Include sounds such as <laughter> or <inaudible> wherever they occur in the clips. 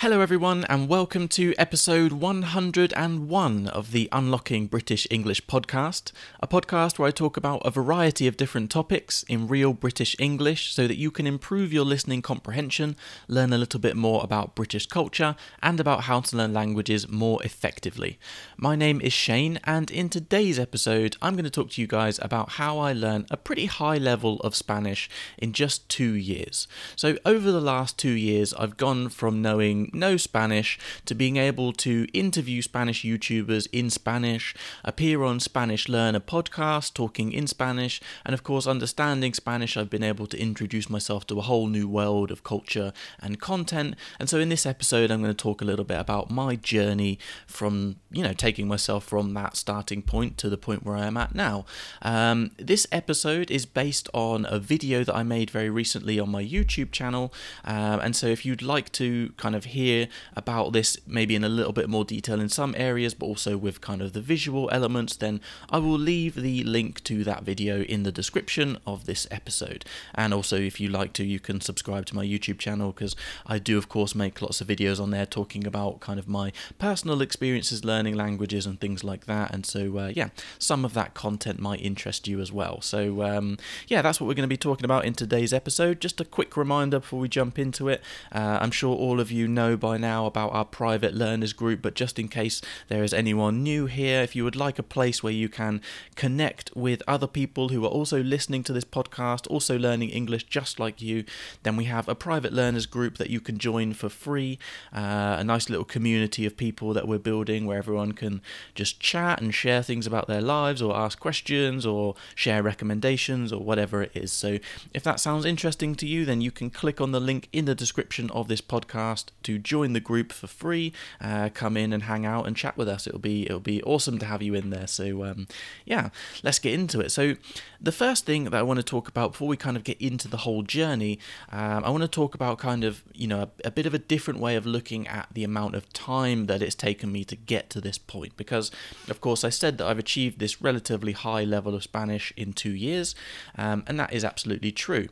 Hello, everyone, and welcome to episode 101 of the Unlocking British English podcast, a podcast where I talk about a variety of different topics in real British English so that you can improve your listening comprehension, learn a little bit more about British culture, and about how to learn languages more effectively. My name is Shane, and in today's episode, I'm going to talk to you guys about how I learn a pretty high level of Spanish in just two years. So, over the last two years, I've gone from knowing no Spanish to being able to interview Spanish YouTubers in Spanish, appear on Spanish Learner podcast talking in Spanish, and of course, understanding Spanish, I've been able to introduce myself to a whole new world of culture and content. And so, in this episode, I'm going to talk a little bit about my journey from, you know, taking myself from that starting point to the point where I am at now. Um, this episode is based on a video that I made very recently on my YouTube channel. Um, and so, if you'd like to kind of hear hear about this maybe in a little bit more detail in some areas, but also with kind of the visual elements, then I will leave the link to that video in the description of this episode. And also, if you like to, you can subscribe to my YouTube channel because I do, of course, make lots of videos on there talking about kind of my personal experiences learning languages and things like that. And so, uh, yeah, some of that content might interest you as well. So, um, yeah, that's what we're going to be talking about in today's episode. Just a quick reminder before we jump into it. Uh, I'm sure all of you know know by now about our private learners group, but just in case there is anyone new here, if you would like a place where you can connect with other people who are also listening to this podcast, also learning English just like you, then we have a private learners group that you can join for free. Uh, a nice little community of people that we're building where everyone can just chat and share things about their lives or ask questions or share recommendations or whatever it is. So if that sounds interesting to you, then you can click on the link in the description of this podcast to join the group for free. Uh, come in and hang out and chat with us. It'll be it'll be awesome to have you in there. So um, yeah, let's get into it. So the first thing that I want to talk about before we kind of get into the whole journey, um, I want to talk about kind of you know a, a bit of a different way of looking at the amount of time that it's taken me to get to this point. Because of course I said that I've achieved this relatively high level of Spanish in two years, um, and that is absolutely true.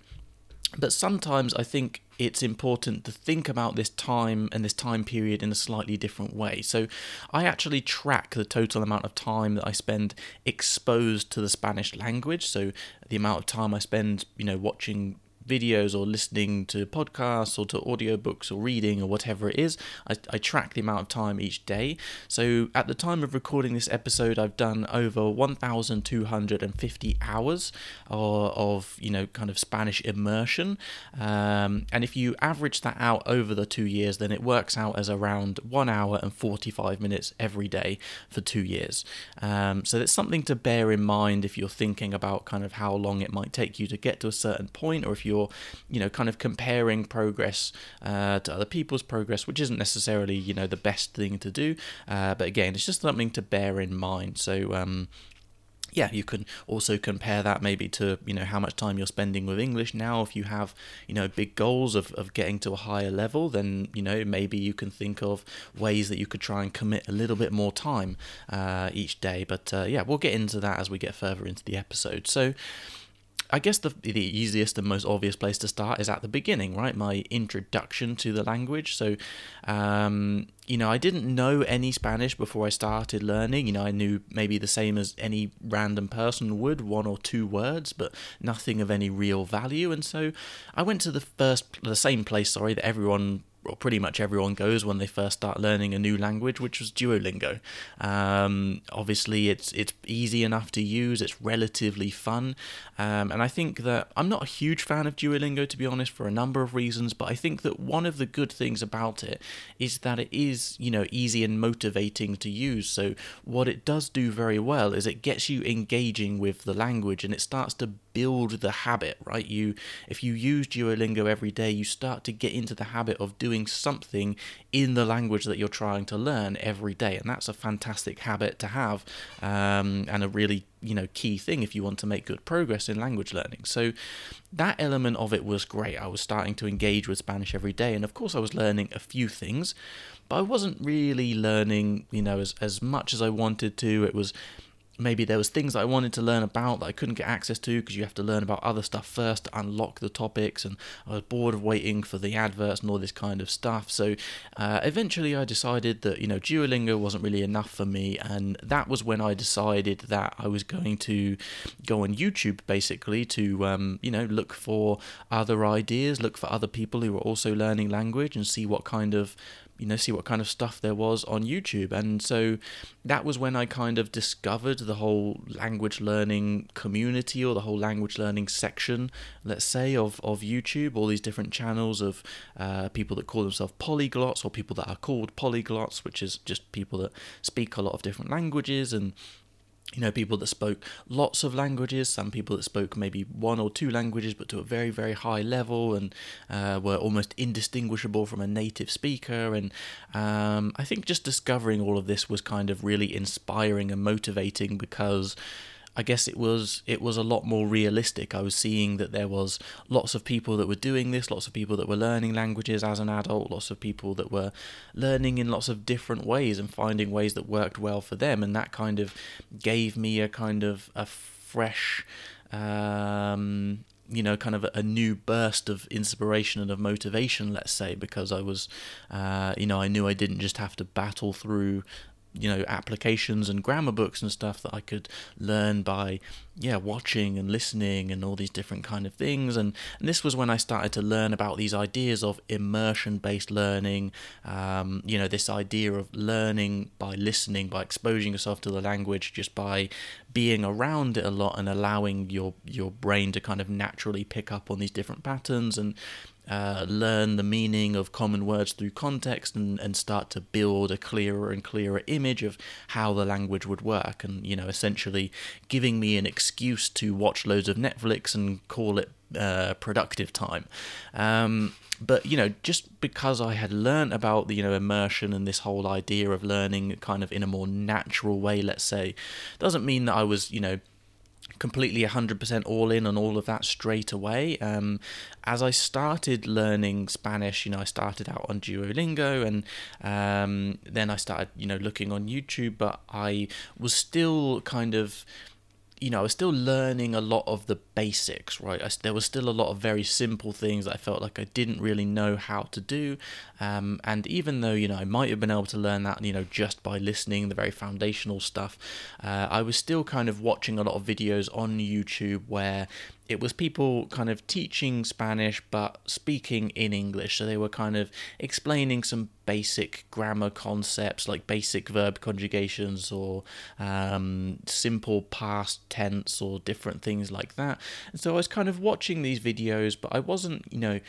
But sometimes I think it's important to think about this time and this time period in a slightly different way. So I actually track the total amount of time that I spend exposed to the Spanish language. So the amount of time I spend, you know, watching videos or listening to podcasts or to audiobooks or reading or whatever it is. I, I track the amount of time each day. So at the time of recording this episode, I've done over 1,250 hours of, of, you know, kind of Spanish immersion. Um, and if you average that out over the two years, then it works out as around one hour and 45 minutes every day for two years. Um, so that's something to bear in mind if you're thinking about kind of how long it might take you to get to a certain point or if you're you're, you know, kind of comparing progress uh, to other people's progress, which isn't necessarily, you know, the best thing to do. Uh, but again, it's just something to bear in mind. So, um, yeah, you can also compare that maybe to you know how much time you're spending with English now. If you have you know big goals of, of getting to a higher level, then you know maybe you can think of ways that you could try and commit a little bit more time uh, each day. But uh, yeah, we'll get into that as we get further into the episode. So I guess the, the easiest and most obvious place to start is at the beginning, right? My introduction to the language. So, um, you know, I didn't know any Spanish before I started learning. You know, I knew maybe the same as any random person would, one or two words, but nothing of any real value. And so I went to the first, the same place, sorry, that everyone well, pretty much everyone goes when they first start learning a new language, which was Duolingo. Um, obviously, it's it's easy enough to use. It's relatively fun, um, and I think that I'm not a huge fan of Duolingo to be honest for a number of reasons. But I think that one of the good things about it is that it is you know easy and motivating to use. So what it does do very well is it gets you engaging with the language, and it starts to build the habit, right? You if you use Duolingo every day, you start to get into the habit of doing something in the language that you're trying to learn every day, and that's a fantastic habit to have, um, and a really you know key thing if you want to make good progress in language learning. So that element of it was great. I was starting to engage with Spanish every day, and of course I was learning a few things, but I wasn't really learning you know as as much as I wanted to. It was maybe there was things that I wanted to learn about that I couldn't get access to because you have to learn about other stuff first to unlock the topics and I was bored of waiting for the adverts and all this kind of stuff. So uh, eventually I decided that you know Duolingo wasn't really enough for me and that was when I decided that I was going to go on YouTube basically to um, you know look for other ideas look for other people who were also learning language and see what kind of you know see what kind of stuff there was on YouTube. And so that was when I kind of discovered the whole language learning community or the whole language learning section let's say of of YouTube all these different channels of uh, people that call themselves polyglots or people that are called polyglots which is just people that speak a lot of different languages and you know, people that spoke lots of languages, some people that spoke maybe one or two languages, but to a very, very high level and uh, were almost indistinguishable from a native speaker. And um, I think just discovering all of this was kind of really inspiring and motivating because I guess it was it was a lot more realistic. I was seeing that there was lots of people that were doing this, lots of people that were learning languages as an adult, lots of people that were learning in lots of different ways and finding ways that worked well for them, and that kind of gave me a kind of a fresh. Um, you know, kind of a, new burst of inspiration and of motivation, let's say, because I was, uh, you know, I knew I didn't just have to battle through you know applications and grammar books and stuff that I could learn by yeah watching and listening and all these different kind of things. And, and this was when I started to learn about these ideas of immersion based learning um, you know this idea of learning by listening by exposing yourself to the language just by being around it a lot and allowing your your brain to kind of naturally pick up on these different patterns and uh, learn the meaning of common words through context and, and start to build a clearer and clearer image of how the language would work. And you know essentially giving me an excuse to watch loads of netflix and call it uh, productive time um, but you know just because i had learned about the you know immersion and this whole idea of learning kind of in a more natural way let's say doesn't mean that i was you know completely 100% all in on all of that straight away. Um, as I started learning Spanish, you know, I started out on Duolingo and um, then I started, you know, looking on YouTube, but I was still kind of you know, I was still learning a lot of the basics, right? I, there was still a lot of very simple things I felt like I didn't really know how to do. Um, and even though, you know, I might have been able to learn that, you know, just by listening, the very foundational stuff, uh, I was still kind of watching a lot of videos on YouTube where it was people kind of teaching Spanish but speaking in English. So they were kind of explaining some basic grammar concepts like basic verb conjugations or um, simple past tense or different things like that. And so I was kind of watching these videos, but I wasn't, you know,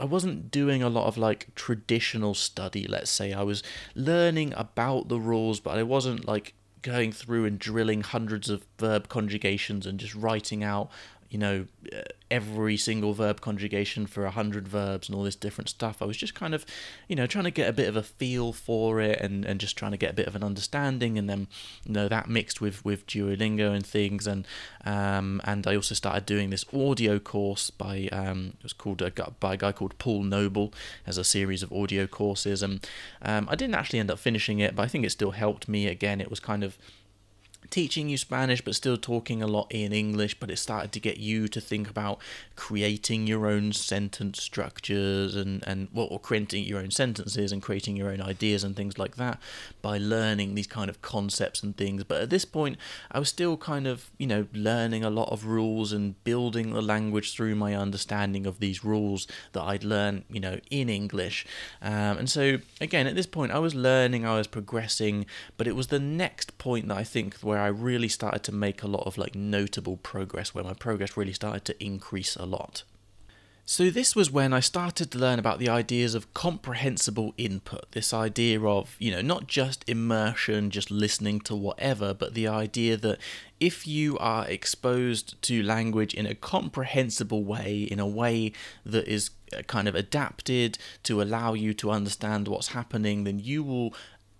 I wasn't doing a lot of like traditional study, let's say. I was learning about the rules, but I wasn't like going through and drilling hundreds of verb conjugations and just writing out you know, uh, every single verb conjugation for a hundred verbs and all this different stuff. I was just kind of, you know, trying to get a bit of a feel for it and, and just trying to get a bit of an understanding. And then, you know, that mixed with, with Duolingo and things. And um, and I also started doing this audio course by um, it was called a, by a guy called Paul Noble as a series of audio courses. And um, I didn't actually end up finishing it, but I think it still helped me. Again, it was kind of teaching you Spanish but still talking a lot in English, but it started to get you to think about creating your own sentence structures and, and well, or creating your own sentences and creating your own ideas and things like that by learning these kind of concepts and things. But at this point, I was still kind of, you know, learning a lot of rules and building the language through my understanding of these rules that I'd learned, you know, in English. Um, and so, again, at this point, I was learning, I was progressing, but it was the next point that I think where I really started to make a lot of like notable progress, where my progress really started to increase a lot. So, this was when I started to learn about the ideas of comprehensible input. This idea of, you know, not just immersion, just listening to whatever, but the idea that if you are exposed to language in a comprehensible way, in a way that is uh, kind of adapted to allow you to understand what's happening, then you will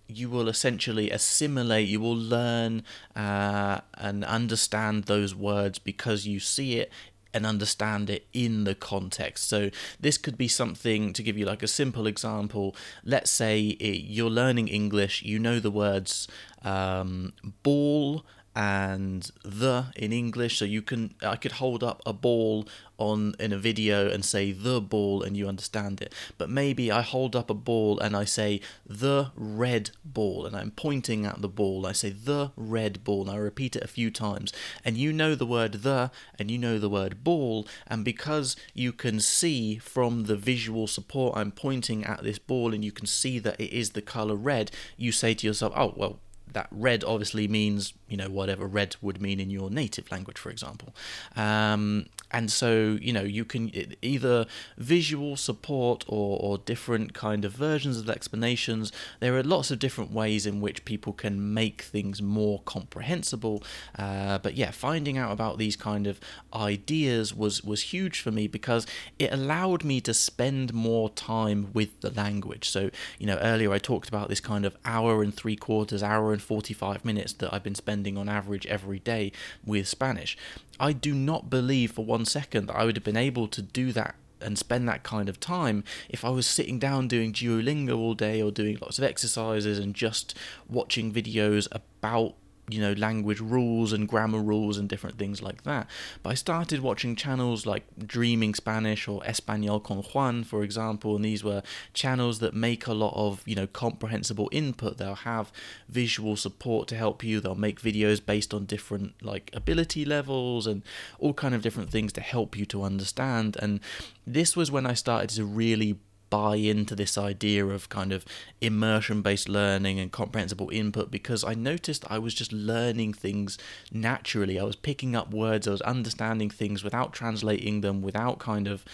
you will essentially assimilate, you will learn uh, and understand those words because you see it and understand it in the context. So, this could be something to give you like a simple example. Let's say it, you're learning English, you know the words um, ball and the in English. So you can I could hold up a ball on in a video and say the ball and you understand it. But maybe I hold up a ball and I say the red ball and I'm pointing at the ball. I say the red ball and I repeat it a few times. And you know the word the and you know the word ball. And because you can see from the visual support I'm pointing at this ball and you can see that it is the color red, you say to yourself, oh, well, that red obviously means you know whatever red would mean in your native language for example. Um, and so you know you can either visual support or, or different kind of versions of explanations. There are lots of different ways in which people can make things more comprehensible. Uh, but yeah finding out about these kind of ideas was was huge for me because it allowed me to spend more time with the language. So you know earlier i talked about this kind of hour and three quarters hour and 45 minutes that I've been spending on average every day with Spanish. I do not believe for one second that I would have been able to do that and spend that kind of time if I was sitting down doing Duolingo all day or doing lots of exercises and just watching videos about you know language rules and grammar rules and different things like that. But i started watching channels like dreaming spanish or español con juan for example and these were channels that make a lot of you know comprehensible input. They'll have visual support to help you. They'll make videos based on different like ability levels and all kind of different things to help you to understand. And this was when i started to really buy into this idea of kind of immersion based learning and comprehensible input because I noticed I was just learning things naturally. I was picking up words, I was understanding things without translating them, without kind of.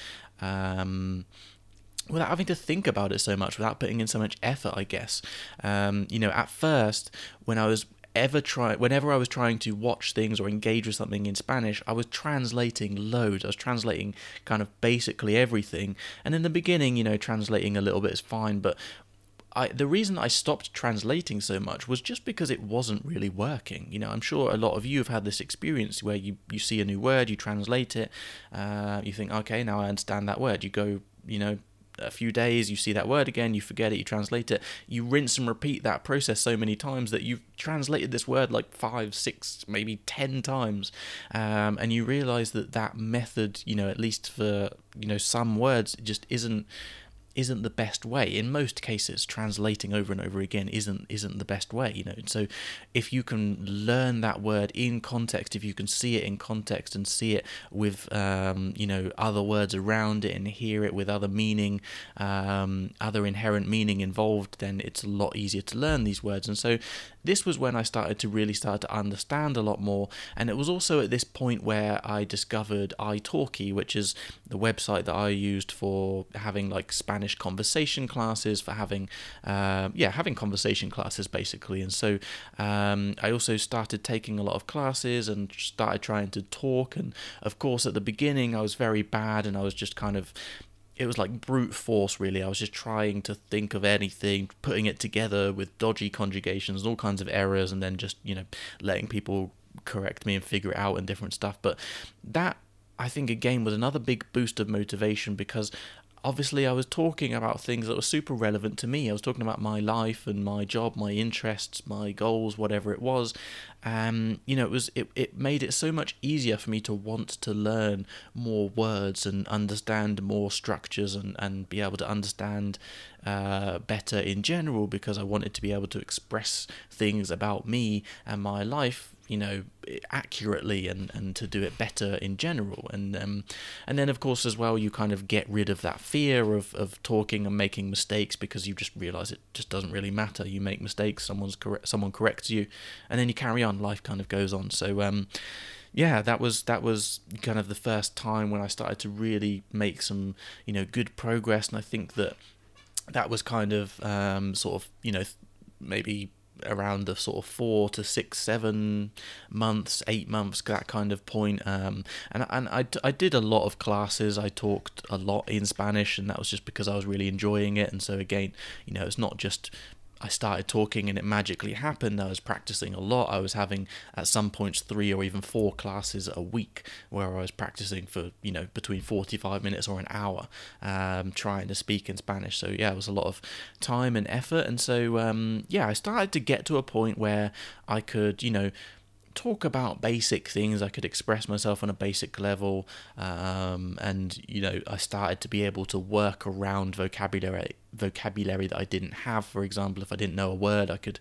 Um, without having to think about it so much, without putting in so much effort, I guess. Um, you know, at first, when I was ever try whenever I was trying to watch things or engage with something in Spanish, I was translating loads. I was translating kind of basically everything. And in the beginning, you know, translating a little bit is fine, but I, the reason I stopped translating so much was just because it wasn't really working. You know, I'm sure a lot of you have had this experience where you, you see a new word, you translate it, uh, you think, okay, now I understand that word. You go, you know, a few days, you see that word again, you forget it, you translate it, you rinse and repeat that process so many times that you've translated this word like five, six, maybe ten times, um, and you realize that that method, you know, at least for you know some words, just isn't isn't the best way. In most cases, translating over and over again isn't isn't the best way. You know, so if you can learn that word in context, if you can see it in context and see it with um, you know other words around it and hear it with other meaning, um, other inherent meaning involved, then it's a lot easier to learn these words. And so this was when I started to really start to understand a lot more. And it was also at this point where I discovered italki, which is the website that I used for having like Spanish conversation classes, for having, uh, yeah, having conversation classes basically. And so um, I also started taking a lot of classes and started trying to talk. And of course, at the beginning, I was very bad and I was just kind of it was like brute force really. I was just trying to think of anything putting it together with dodgy conjugations and all kinds of errors and then just you know letting people correct me and figure it out and different stuff. But that i think again was another big boost of motivation because obviously I was talking about things that were super relevant to me. I was talking about my life and my job, my interests, my goals, whatever it was. Um, you know, it was it, it made it so much easier for me to want to learn more words and understand more structures and, and be able to understand uh, better in general because I wanted to be able to express things about me and my life you know accurately and, and to do it better in general. And um, and then of course as well you kind of get rid of that fear of, of talking and making mistakes because you just realize it just doesn't really matter. You make mistakes someone's correct someone corrects you and then you carry on. Life kind of goes on. So um, yeah, that was that was kind of the first time when I started to really make some you know good progress, and I think that that was kind of um, sort of you know maybe around the sort of four to six, seven months, eight months, that kind of point. Um, and and I, I did a lot of classes. I talked a lot in Spanish, and that was just because I was really enjoying it. And so again, you know, it's not just I started talking and it magically happened. I was practicing a lot. I was having at some points three or even four classes a week where I was practicing for you know between 45 minutes or an hour um, trying to speak in Spanish. So yeah, it was a lot of time and effort. And so um, yeah, I started to get to a point where I could you know talk about basic things. I could express myself on a basic level, um, and you know, I started to be able to work around vocabulary vocabulary that I didn't have. For example, if I didn't know a word, I could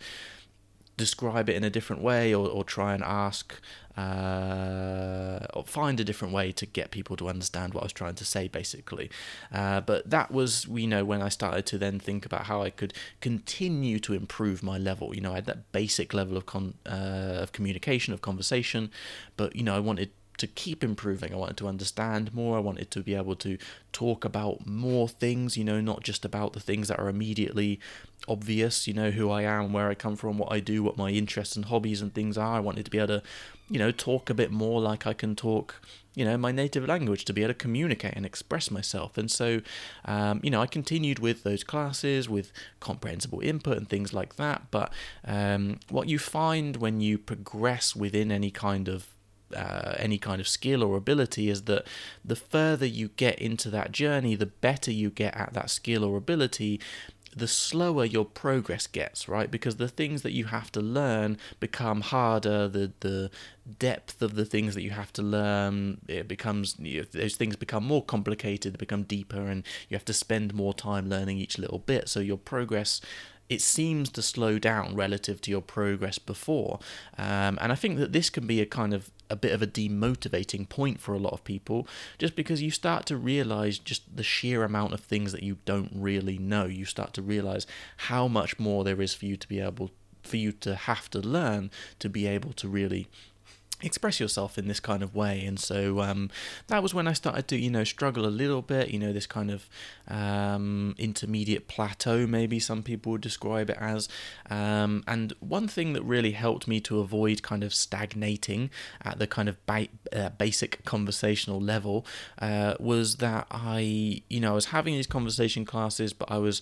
describe it in a different way or, or try and ask uh, or find a different way to get people to understand what I was trying to say basically. Uh, but that was you know when I started to then think about how I could continue to improve my level. You know I had that basic level of con- uh, of communication of conversation but you know I wanted to keep improving. I wanted to understand more. I wanted to be able to talk about more things, you know, not just about the things that are immediately obvious, you know, who I am, where I come from, what I do, what my interests and hobbies and things are. I wanted to be able to, you know, talk a bit more like I can talk, you know, my native language to be able to communicate and express myself. And so, um, you know, I continued with those classes with comprehensible input and things like that. But um, what you find when you progress within any kind of uh, any kind of skill or ability is that the further you get into that journey, the better you get at that skill or ability, the slower your progress gets, right? Because the things that you have to learn become harder. The the depth of the things that you have to learn it becomes you know, those things become more complicated. They become deeper, and you have to spend more time learning each little bit. So your progress it seems to slow down relative to your progress before. Um, and I think that this can be a kind of a bit of a demotivating point for a lot of people just because you start to realize just the sheer amount of things that you don't really know. You start to realize how much more there is for you to be able for you to have to learn to be able to really express yourself in this kind of way. And so um, that was when i started to you know struggle a little bit you know this kind of um, intermediate plateau maybe some people would describe it as. Um, and one thing that really helped me to avoid kind of stagnating at the kind of ba- uh, basic conversational level uh, was that i you know i was having these conversation classes but i was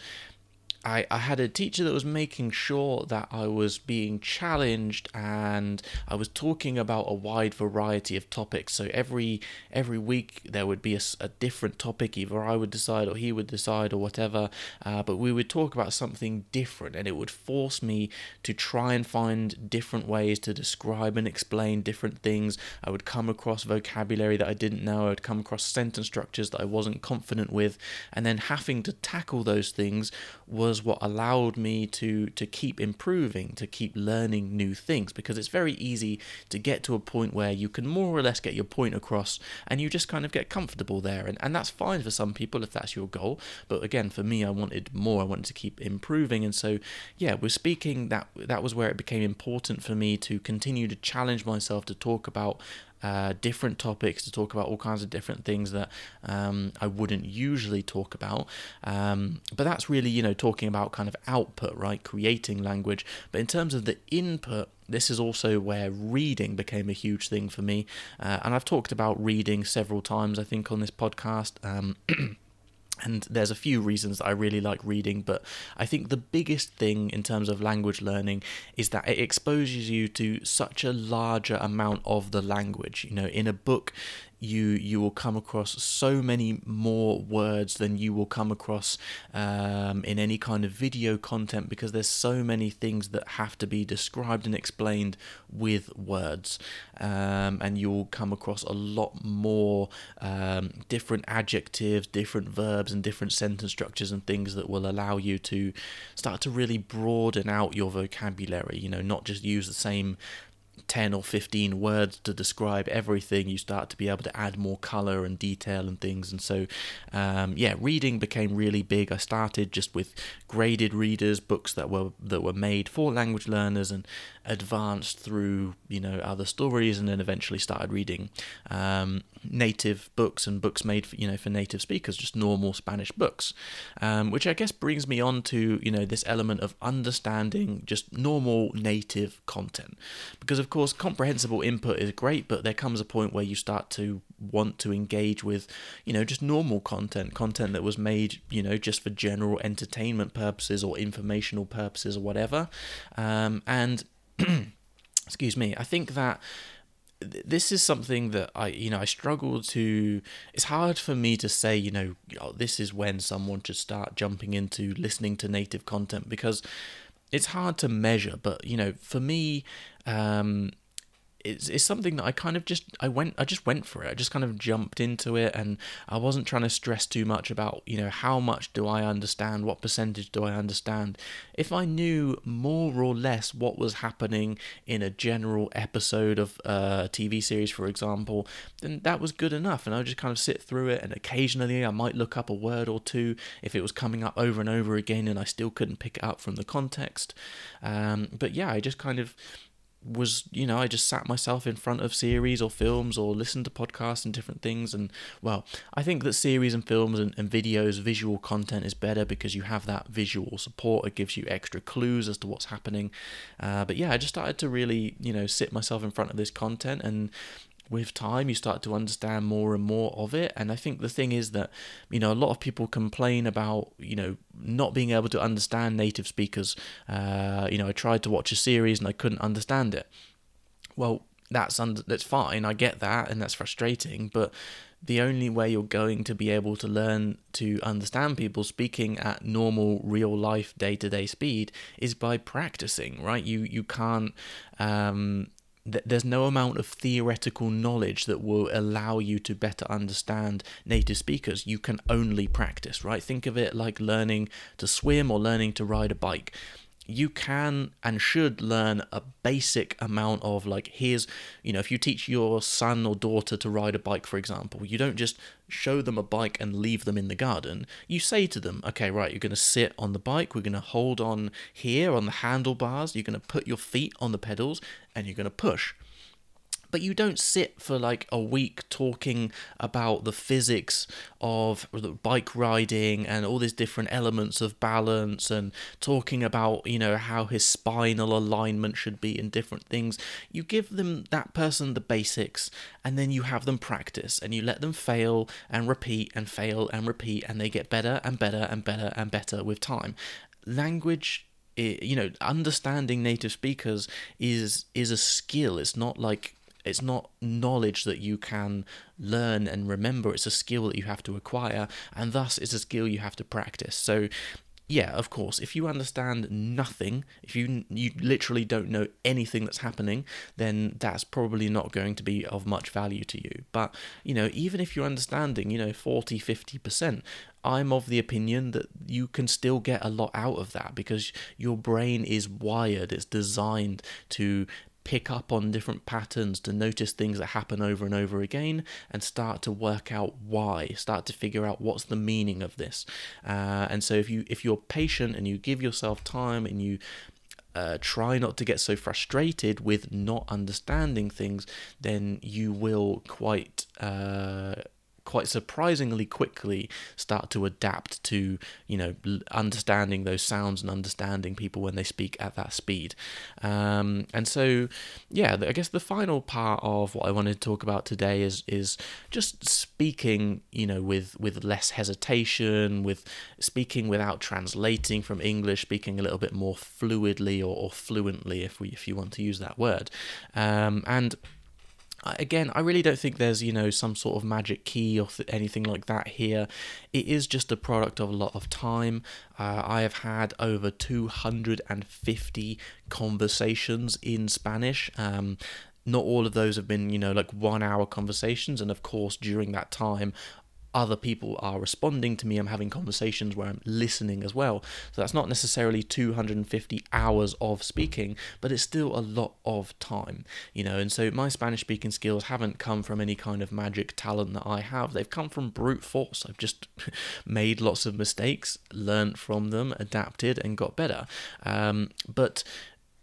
I, I had a teacher that was making sure that I was being challenged and I was talking about a wide variety of topics. So every every week there would be a, a different topic. Either I would decide or he would decide or whatever. Uh, but we would talk about something different, and it would force me to try and find different ways to describe and explain different things. I would come across vocabulary that I didn't know. I would come across sentence structures that I wasn't confident with, and then having to tackle those things was was what allowed me to to keep improving, to keep learning new things because it's very easy to get to a point where you can more or less get your point across and you just kind of get comfortable there. And, and that's fine for some people if that's your goal. But again for me I wanted more, I wanted to keep improving. And so yeah, we're speaking that that was where it became important for me to continue to challenge myself to talk about uh, different topics to talk about all kinds of different things that um, I wouldn't usually talk about. Um, but that's really, you know, talking about kind of output, right? Creating language. But in terms of the input, this is also where reading became a huge thing for me. Uh, and I've talked about reading several times, I think, on this podcast. Um, <clears throat> and there's a few reasons that I really like reading, but I think the biggest thing in terms of language learning is that it exposes you to such a larger amount of the language. You know, in a book, you you will come across so many more words than you will come across um, in any kind of video content because there's so many things that have to be described and explained with words. Um, and you'll come across a lot more um, different adjectives different verbs and different sentence structures and things that will allow you to start to really broaden out your vocabulary you know not just use the same 10 or 15 words to describe everything, you start to be able to add more color and detail and things. And so, um, yeah, reading became really big. I started just with graded readers, books that were that were made for language learners, and advanced through you know other stories, and then eventually started reading um, native books and books made for, you know for native speakers, just normal Spanish books, um, which I guess brings me on to you know this element of understanding just normal native content, because of course comprehensible input is great, but there comes a point where you start to want to engage with you know just normal content, content that was made you know just for general entertainment purposes or informational purposes or whatever, um, and <clears throat> excuse me, I think that this is something that I, you know, I struggle to. It's hard for me to say, you know, oh, this is when someone should start jumping into listening to native content because it's hard to measure. But you know, for me, um, it's, it's something that I kind of just I went I just went for it. I just kind of jumped into it and I wasn't trying to stress too much about, you know, how much do I understand, what percentage do I understand. If I knew more or less what was happening in a general episode of a TV series, for example, then that was good enough and I would just kind of sit through it and occasionally I might look up a word or two if it was coming up over and over again and I still couldn't pick it up from the context. Um, but yeah, I just kind of was you know I just sat myself in front of series or films or listened to podcasts and different things. And well I think that series and films and, and videos visual content is better because you have that visual support. It gives you extra clues as to what's happening. Uh, but yeah I just started to really you know sit myself in front of this content and with time you start to understand more and more of it. And i think the thing is that you know a lot of people complain about you know not being able to understand native speakers. Uh, you know i tried to watch a series and i couldn't understand it. Well that's under that's fine i get that and that's frustrating but the only way you're going to be able to learn to understand people speaking at normal real life day-to-day speed is by practicing right? You you can't um there's no amount of theoretical knowledge that will allow you to better understand native speakers. You can only practice, right? Think of it like learning to swim or learning to ride a bike you can and should learn a basic amount of like here's you know if you teach your son or daughter to ride a bike for example you don't just show them a bike and leave them in the garden. You say to them okay right you're going to sit on the bike we're going to hold on here on the handlebars you're going to put your feet on the pedals and you're going to push but you don't sit for like a week talking about the physics of bike riding and all these different elements of balance and talking about you know how his spinal alignment should be and different things. You give them that person the basics and then you have them practice and you let them fail and repeat and fail and repeat and they get better and better and better and better with time. Language eh, you know understanding native speakers is is a skill. It's not like it's not knowledge that you can learn and remember, it's a skill that you have to acquire, and thus it's a skill you have to practice. So yeah, of course, if you understand nothing, if you you literally don't know anything that's happening, then that's probably not going to be of much value to you. But, you know, even if you're understanding, you know, 40, 50%, I'm of the opinion that you can still get a lot out of that because your brain is wired, it's designed to pick up on different patterns, to notice things that happen over and over again, and start to work out why, start to figure out what's the meaning of this. Uh, and so if you if you're patient and you give yourself time and you uh, try not to get so frustrated with not understanding things, then you will quite uh, quite surprisingly quickly start to adapt to you know understanding those sounds and understanding people when they speak at that speed. Um, and so yeah i guess the final part of what i wanted to talk about today is is just speaking you know with with less hesitation with speaking without translating from english speaking a little bit more fluidly or, or fluently if we if you want to use that word. Um, and again, I really don't think there's, you know, some sort of magic key or th- anything like that here. It is just a product of a lot of time. Uh, I have had over 250 conversations in Spanish. Um, not all of those have been, you know, like one hour conversations. And of course, during that time, other people are responding to me. I'm having conversations where I'm listening as well. So that's not necessarily 250 hours of speaking, but it's still a lot of time, you know. And so my Spanish speaking skills haven't come from any kind of magic talent that I have. They've come from brute force. I've just <laughs> made lots of mistakes, learned from them, adapted, and got better. Um, but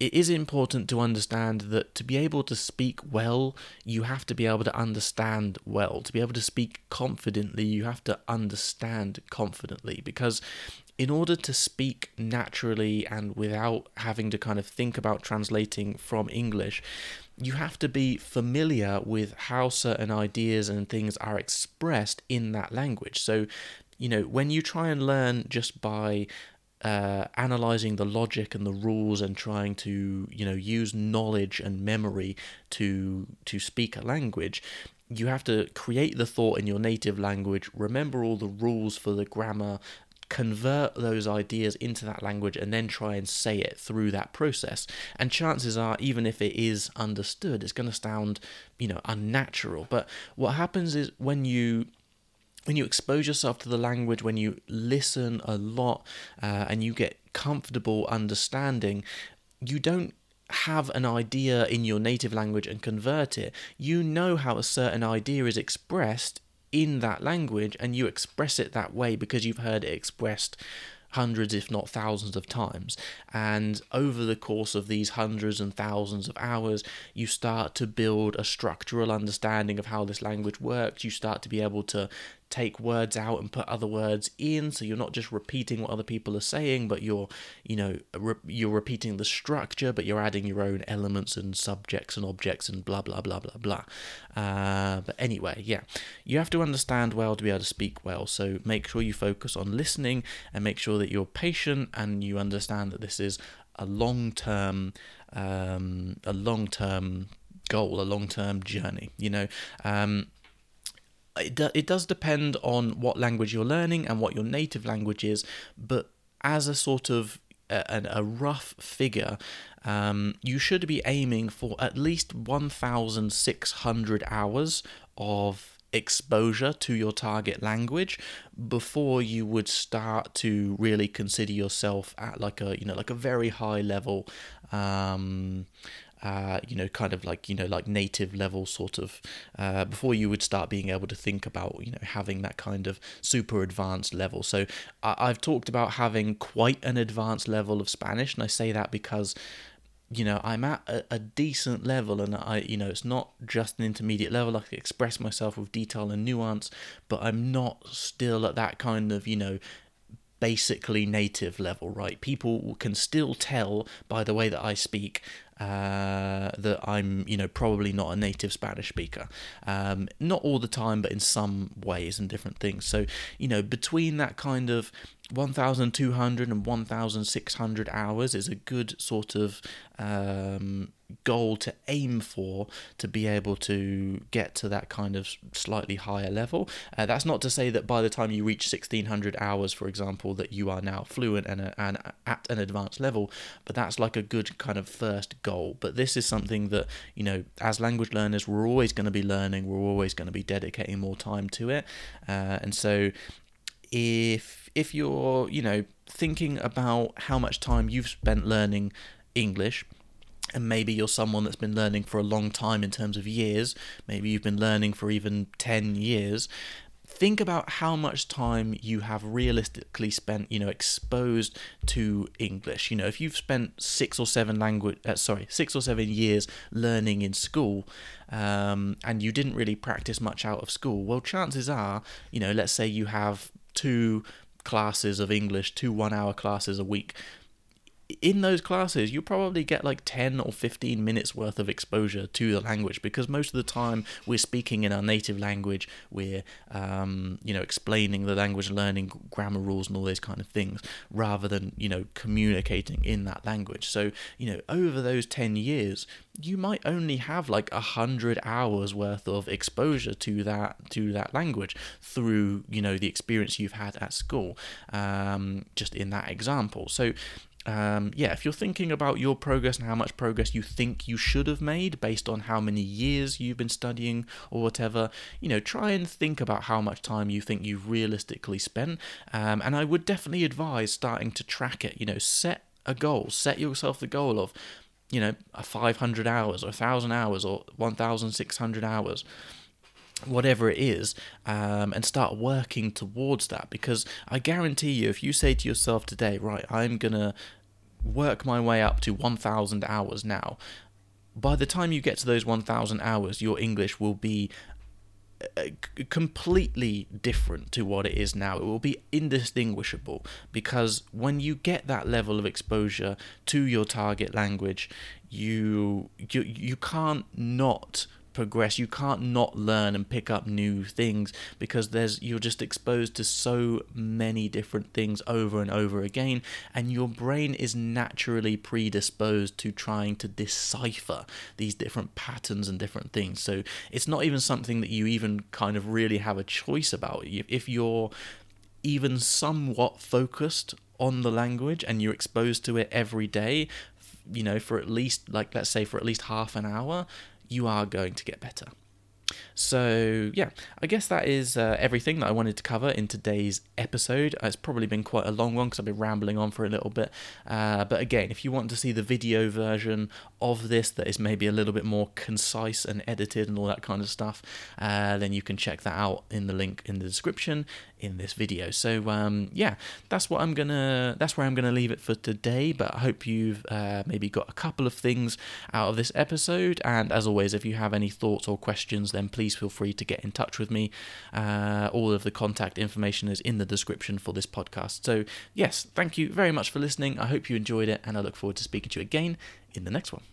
it is important to understand that to be able to speak well, you have to be able to understand well. To be able to speak confidently, you have to understand confidently because in order to speak naturally and without having to kind of think about translating from English, you have to be familiar with how certain ideas and things are expressed in that language. So, you know, when you try and learn just by uh, analyzing the logic and the rules and trying to you know use knowledge and memory to to speak a language you have to create the thought in your native language remember all the rules for the grammar convert those ideas into that language and then try and say it through that process. And chances are, even if it is understood, it's going to sound, you know, unnatural. But what happens is when you when you expose yourself to the language, when you listen a lot uh, and you get comfortable understanding, you don't have an idea in your native language and convert it. You know how a certain idea is expressed in that language and you express it that way because you've heard it expressed hundreds, if not thousands of times. And over the course of these hundreds and thousands of hours, you start to build a structural understanding of how this language works. You start to be able to take words out and put other words in so you're not just repeating what other people are saying but you're you know re- you're repeating the structure but you're adding your own elements and subjects and objects and blah blah blah blah blah. Uh, but anyway yeah. You have to understand well to be able to speak well so make sure you focus on listening and make sure that you're patient and you understand that this is a long term um, a long term goal a long term journey you know? Um, it, do, it does depend on what language you're learning and what your native language is, but as a sort of a, a rough figure, um, you should be aiming for at least 1,600 hours of exposure to your target language before you would start to really consider yourself at like a you know like a very high level um, uh, you know, kind of like you know, like native level sort of uh, before you would start being able to think about you know having that kind of super advanced level. So I- I've talked about having quite an advanced level of Spanish, and I say that because you know i'm at a, a, decent level and i you know it's not just an intermediate level i can express myself with detail and nuance but i'm not still at that kind of you know basically native level right people can still tell by the way that i speak uh, that I'm, you know, probably not a native Spanish speaker. Um, not all the time, but in some ways and different things. So, you know, between that kind of 1,200 and 1,600 hours is a good sort of um, goal to aim for to be able to get to that kind of slightly higher level. Uh, that's not to say that by the time you reach 1600 hours, for example, that you are now fluent and, and at an advanced level, but that's like a good kind of first goal. But this is something that, you know, as language learners, we're always going to be learning, we're always going to be dedicating more time to it. Uh, and so if if you're, you know, thinking about how much time you've spent learning English, and maybe you're someone that's been learning for a long time in terms of years, maybe you've been learning for even 10 years, think about how much time you have realistically spent you know exposed to english. You know if you've spent six or seven language uh, sorry six or seven years learning in school um, and you didn't really practice much out of school well chances are you know let's say you have two classes of english two one hour classes a week in those classes, you probably get like 10 or 15 minutes worth of exposure to the language because most of the time we're speaking in our native language, we're, um, you know, explaining the language, learning grammar rules and all those kind of things rather than, you know, communicating in that language. So, you know, over those 10 years, you might only have like a hundred hours worth of exposure to that to that language through you know the experience you've had at school um, just in that example so um, yeah, if you're thinking about your progress and how much progress you think you should have made based on how many years you've been studying or whatever, you know, try and think about how much time you think you've realistically spent. Um, and I would definitely advise starting to track it. You know, set a goal, set yourself the goal of, you know, a 500 hours or 1,000 hours or 1,600 hours whatever it is, um, and start working towards that. Because I guarantee you, if you say to yourself today, right, I'm gonna work my way up to 1,000 hours now, by the time you get to those 1,000 hours, your English will be uh, completely different to what it is now. It will be indistinguishable because when you get that level of exposure to your target language, you you you can't not progress you can't not learn and pick up new things because there's you're just exposed to so many different things over and over again and your brain is naturally predisposed to trying to decipher these different patterns and different things. So it's not even something that you even kind of really have a choice about. If you're even somewhat focused on the language and you're exposed to it every day, you know, for at least, like, let's say for at least half an hour, you are going to get better. So, yeah, I guess that is uh, everything that I wanted to cover in today's episode. It's probably been quite a long one because I've been rambling on for a little bit. Uh, but again, if you want to see the video version of this that is maybe a little bit more concise and edited and all that kind of stuff, uh, then you can check that out in the link in the description in this video. So um, yeah, that's what I'm gonna. That's where I'm gonna leave it for today. But I hope you've uh, maybe got a couple of things out of this episode. And as always, if you have any thoughts or questions, then please feel free to get in touch with me. Uh, all of the contact information is in the description for this podcast. So yes, thank you very much for listening. I hope you enjoyed it, and I look forward to speaking to you again in the next one.